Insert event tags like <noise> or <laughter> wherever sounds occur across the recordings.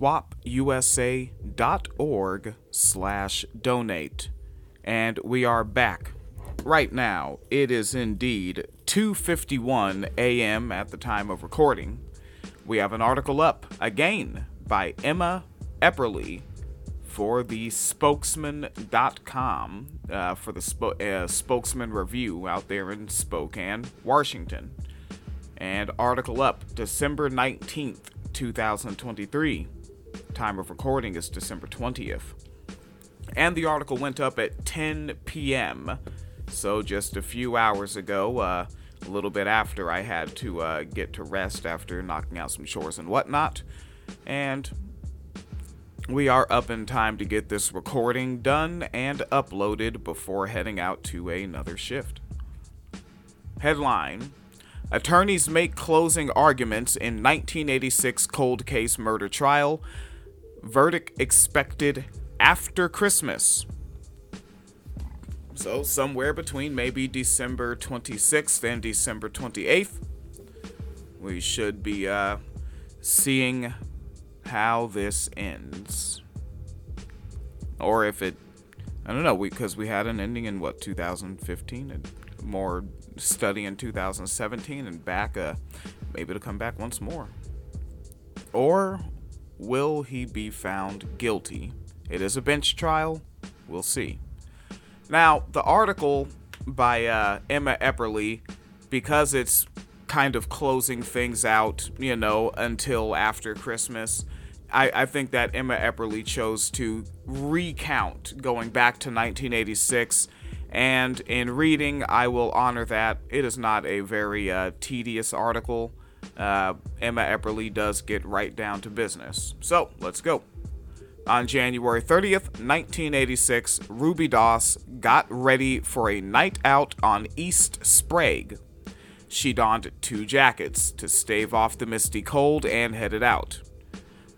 swopusa.org slash donate. And we are back. Right now, it is indeed 2:51 a.m. at the time of recording. We have an article up again by Emma Epperly for the spokesman.com uh, for the uh, spokesman review out there in Spokane, Washington. And article up December 19th, 2023. Time of recording is December 20th. And the article went up at 10 p.m. So just a few hours ago, uh, a little bit after I had to uh, get to rest after knocking out some chores and whatnot. And we are up in time to get this recording done and uploaded before heading out to another shift. Headline Attorneys make closing arguments in 1986 cold case murder trial. Verdict expected after Christmas. So, somewhere between maybe December 26th and December 28th, we should be uh, seeing how this ends. Or if it, I don't know, we because we, we had an ending in what, 2015? And more study in 2017 and back, uh, maybe to come back once more. Or will he be found guilty? It is a bench trial. We'll see. Now, the article by uh, Emma Epperly, because it's kind of closing things out, you know, until after Christmas, I, I think that Emma Epperly chose to recount going back to 1986. And in reading, I will honor that. It is not a very uh, tedious article. Uh, Emma Epperly does get right down to business. So let's go. On January 30th, 1986, Ruby Doss got ready for a night out on East Sprague. She donned two jackets to stave off the misty cold and headed out.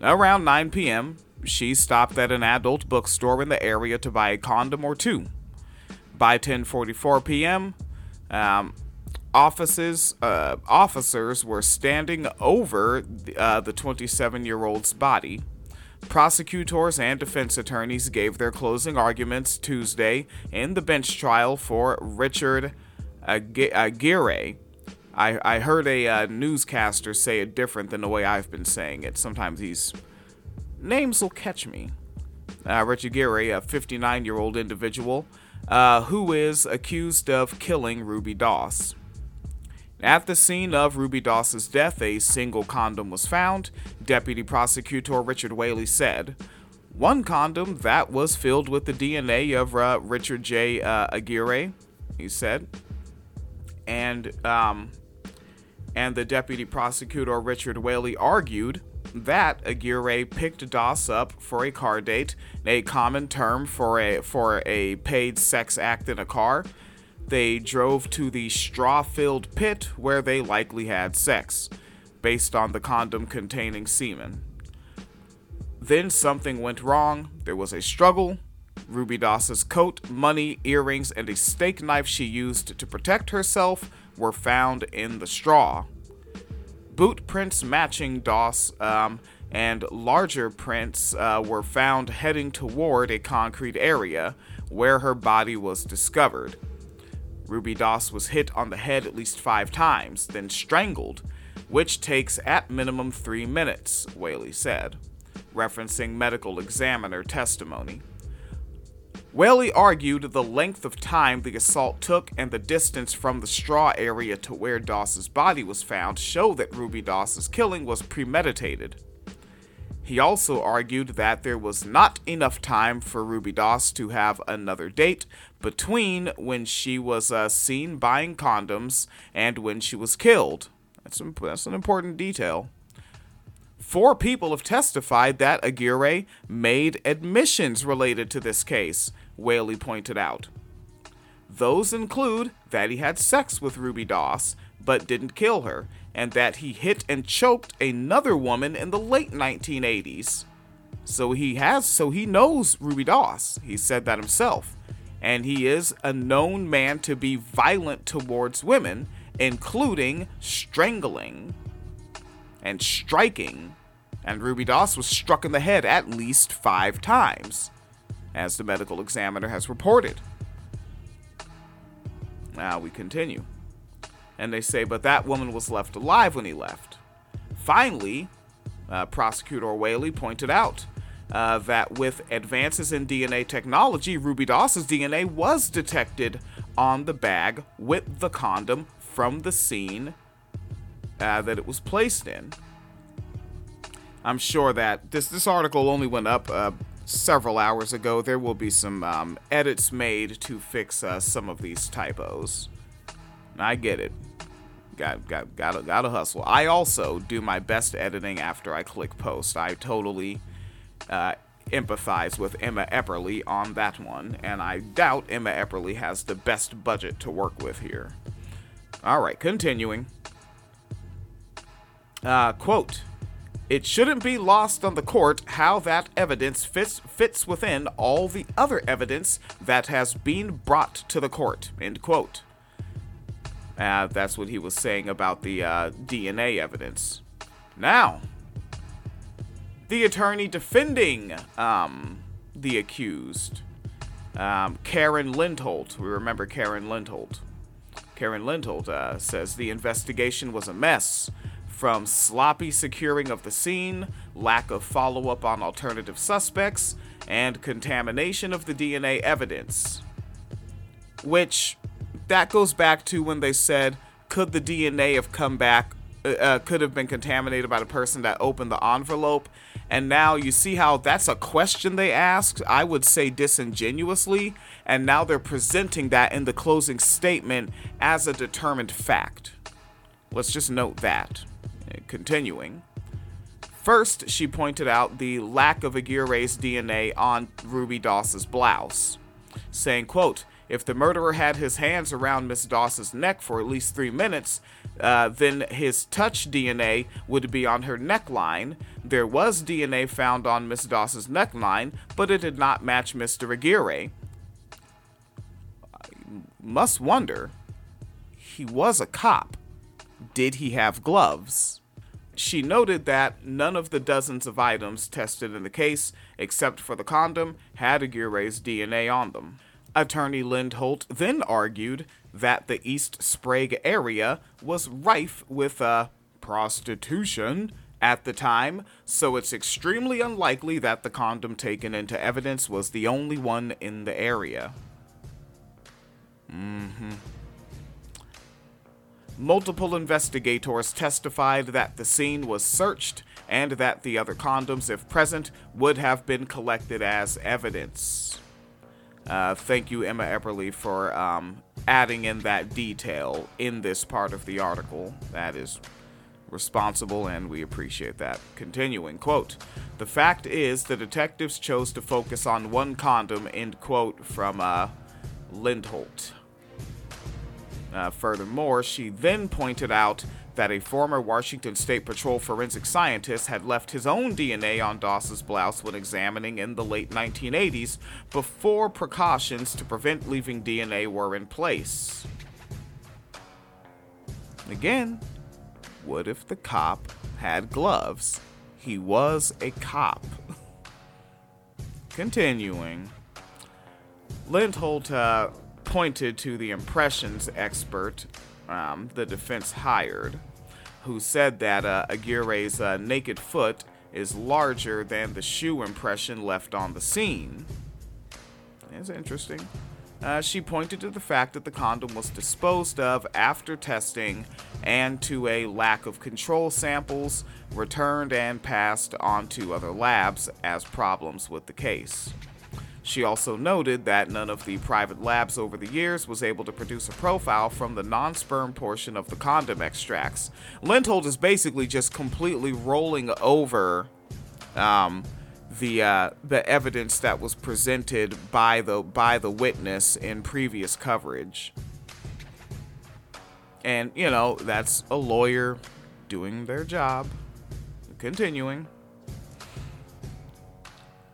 Around 9 p.m., she stopped at an adult bookstore in the area to buy a condom or two. By 10:44 p.m., um, offices uh, officers were standing over uh, the 27-year-old's body. Prosecutors and defense attorneys gave their closing arguments Tuesday in the bench trial for Richard Aguirre. I, I heard a uh, newscaster say it different than the way I've been saying it. Sometimes these names will catch me. Uh, Richard Aguirre, a 59 year old individual uh, who is accused of killing Ruby Doss. At the scene of Ruby Doss's death, a single condom was found, Deputy Prosecutor Richard Whaley said. One condom that was filled with the DNA of uh, Richard J. Uh, Aguirre, he said. And, um, and the Deputy Prosecutor Richard Whaley argued that Aguirre picked Doss up for a car date, a common term for a for a paid sex act in a car. They drove to the straw-filled pit where they likely had sex, based on the condom containing semen. Then something went wrong. There was a struggle. Ruby Doss's coat, money, earrings, and a steak knife she used to protect herself were found in the straw boot prints matching Doss um, and larger prints uh, were found heading toward a concrete area where her body was discovered. Ruby Doss was hit on the head at least five times, then strangled, which takes at minimum three minutes, Whaley said, referencing medical examiner testimony. Whaley argued the length of time the assault took and the distance from the straw area to where Doss's body was found show that Ruby Doss's killing was premeditated. He also argued that there was not enough time for Ruby Doss to have another date between when she was uh, seen buying condoms and when she was killed. That's, that's an important detail. Four people have testified that Aguirre made admissions related to this case, Whaley pointed out. Those include that he had sex with Ruby Doss, but didn't kill her, and that he hit and choked another woman in the late 1980s. So he has so he knows Ruby Doss. He said that himself. And he is a known man to be violent towards women, including strangling and striking and Ruby Doss was struck in the head at least five times, as the medical examiner has reported. Now we continue. And they say, but that woman was left alive when he left. Finally, uh, Prosecutor Whaley pointed out uh, that with advances in DNA technology, Ruby Doss's DNA was detected on the bag with the condom from the scene uh, that it was placed in. I'm sure that this this article only went up uh, several hours ago. There will be some um, edits made to fix uh, some of these typos. I get it. Got got gotta gotta hustle. I also do my best editing after I click post. I totally uh, empathize with Emma Epperly on that one, and I doubt Emma Epperly has the best budget to work with here. All right, continuing. Uh, quote. It shouldn't be lost on the court how that evidence fits, fits within all the other evidence that has been brought to the court. End quote. Uh, that's what he was saying about the uh, DNA evidence. Now, the attorney defending um, the accused, um, Karen Lindholt. We remember Karen Lindholt. Karen Lindholt uh, says the investigation was a mess from sloppy securing of the scene, lack of follow up on alternative suspects, and contamination of the DNA evidence. Which, that goes back to when they said, could the DNA have come back, uh, uh, could have been contaminated by the person that opened the envelope? And now you see how that's a question they asked, I would say disingenuously, and now they're presenting that in the closing statement as a determined fact. Let's just note that. Continuing. First, she pointed out the lack of Aguirre's DNA on Ruby Doss's blouse, saying, quote, if the murderer had his hands around Miss Doss's neck for at least three minutes, uh, then his touch DNA would be on her neckline. There was DNA found on Miss Doss's neckline, but it did not match Mr. Aguirre. I must wonder, he was a cop. Did he have gloves? She noted that none of the dozens of items tested in the case, except for the condom, had Aguirre's DNA on them. Attorney Lindholt then argued that the East Sprague area was rife with uh, prostitution at the time, so it's extremely unlikely that the condom taken into evidence was the only one in the area. Mm hmm. Multiple investigators testified that the scene was searched and that the other condoms, if present, would have been collected as evidence. Uh, thank you, Emma Epperly, for um, adding in that detail in this part of the article. That is responsible, and we appreciate that. Continuing, quote, The fact is, the detectives chose to focus on one condom, end quote, from uh, Lindholt. Uh, furthermore, she then pointed out that a former Washington State Patrol forensic scientist had left his own DNA on Doss's blouse when examining in the late 1980s before precautions to prevent leaving DNA were in place. Again, what if the cop had gloves? He was a cop. <laughs> Continuing. Lindholt uh, pointed to the impressions expert um, the defense hired, who said that uh, Aguirre's uh, naked foot is larger than the shoe impression left on the scene. It's interesting. Uh, she pointed to the fact that the condom was disposed of after testing and to a lack of control samples returned and passed on to other labs as problems with the case. She also noted that none of the private labs over the years was able to produce a profile from the non sperm portion of the condom extracts. Lindholt is basically just completely rolling over um, the uh, the evidence that was presented by the by the witness in previous coverage. And you know that's a lawyer doing their job. Continuing.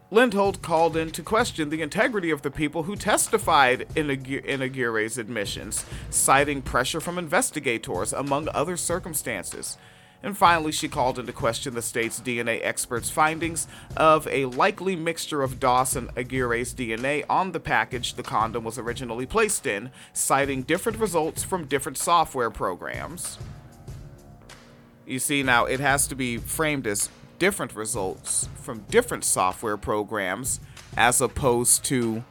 Lindholt called in to question the integrity of the people who testified in, Agu- in Aguirre's admissions, citing pressure from investigators, among other circumstances. And finally, she called into question the state's DNA experts' findings of a likely mixture of Doss and Aguirre's DNA on the package the condom was originally placed in, citing different results from different software programs. You see, now it has to be framed as different results from different software programs as opposed to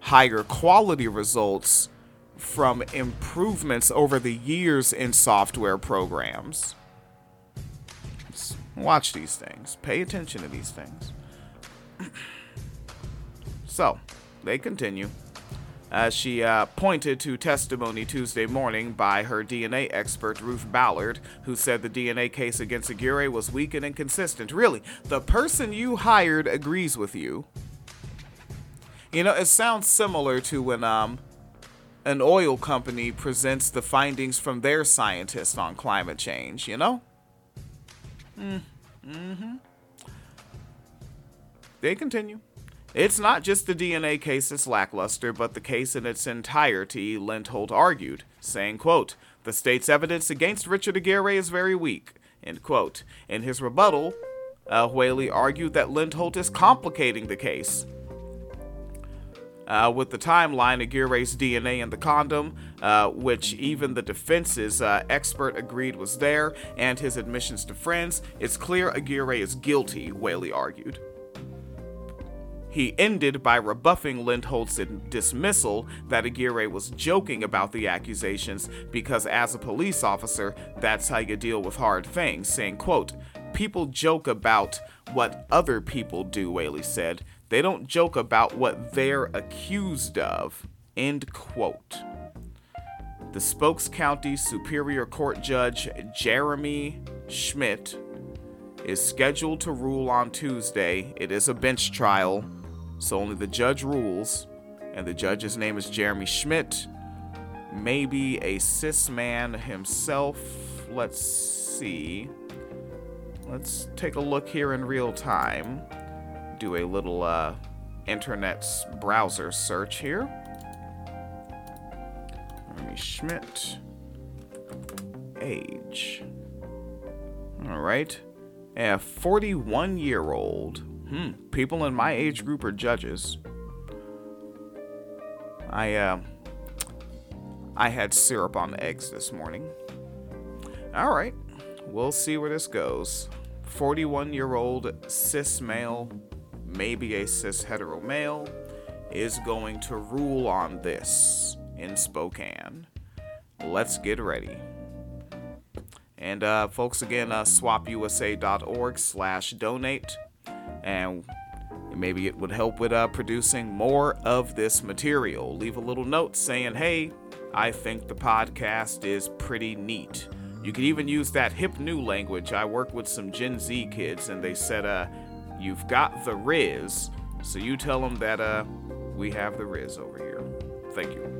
higher quality results from improvements over the years in software programs. Watch these things. Pay attention to these things. <clears throat> so, they continue. As she uh, pointed to testimony Tuesday morning by her DNA expert Ruth Ballard, who said the DNA case against Aguirre was weak and inconsistent. Really, the person you hired agrees with you. You know, it sounds similar to when um, an oil company presents the findings from their scientists on climate change, you know? Mm. Mm-hmm. They continue. It's not just the DNA case that's lackluster, but the case in its entirety, Lindholt argued, saying, quote, The state's evidence against Richard Aguirre is very weak, end quote. In his rebuttal, uh, Whaley argued that Lindholt is complicating the case, uh, with the timeline, Aguirre's DNA in the condom, uh, which even the defense's uh, expert agreed was there, and his admissions to friends, it's clear Aguirre is guilty, Whaley argued. He ended by rebuffing Lindholt's dismissal that Aguirre was joking about the accusations because as a police officer, that's how you deal with hard things, saying, quote, People joke about what other people do, Whaley said. They don't joke about what they're accused of. End quote. The Spokane County Superior Court Judge Jeremy Schmidt is scheduled to rule on Tuesday. It is a bench trial, so only the judge rules, and the judge's name is Jeremy Schmidt. Maybe a cis man himself. Let's see. Let's take a look here in real time do a little uh, internet browser search here. Ernie Schmidt. Age. All right. A 41 year old. Hmm. People in my age group are judges. I, uh, I had syrup on the eggs this morning. All right. We'll see where this goes. 41 year old cis male maybe a cis hetero male, is going to rule on this in Spokane. Let's get ready. And uh, folks, again, uh, swopusa.org slash donate. And maybe it would help with uh, producing more of this material. Leave a little note saying, hey, I think the podcast is pretty neat. You could even use that hip new language. I work with some Gen Z kids, and they said, uh, You've got the Riz, so you tell them that uh we have the Riz over here. Thank you.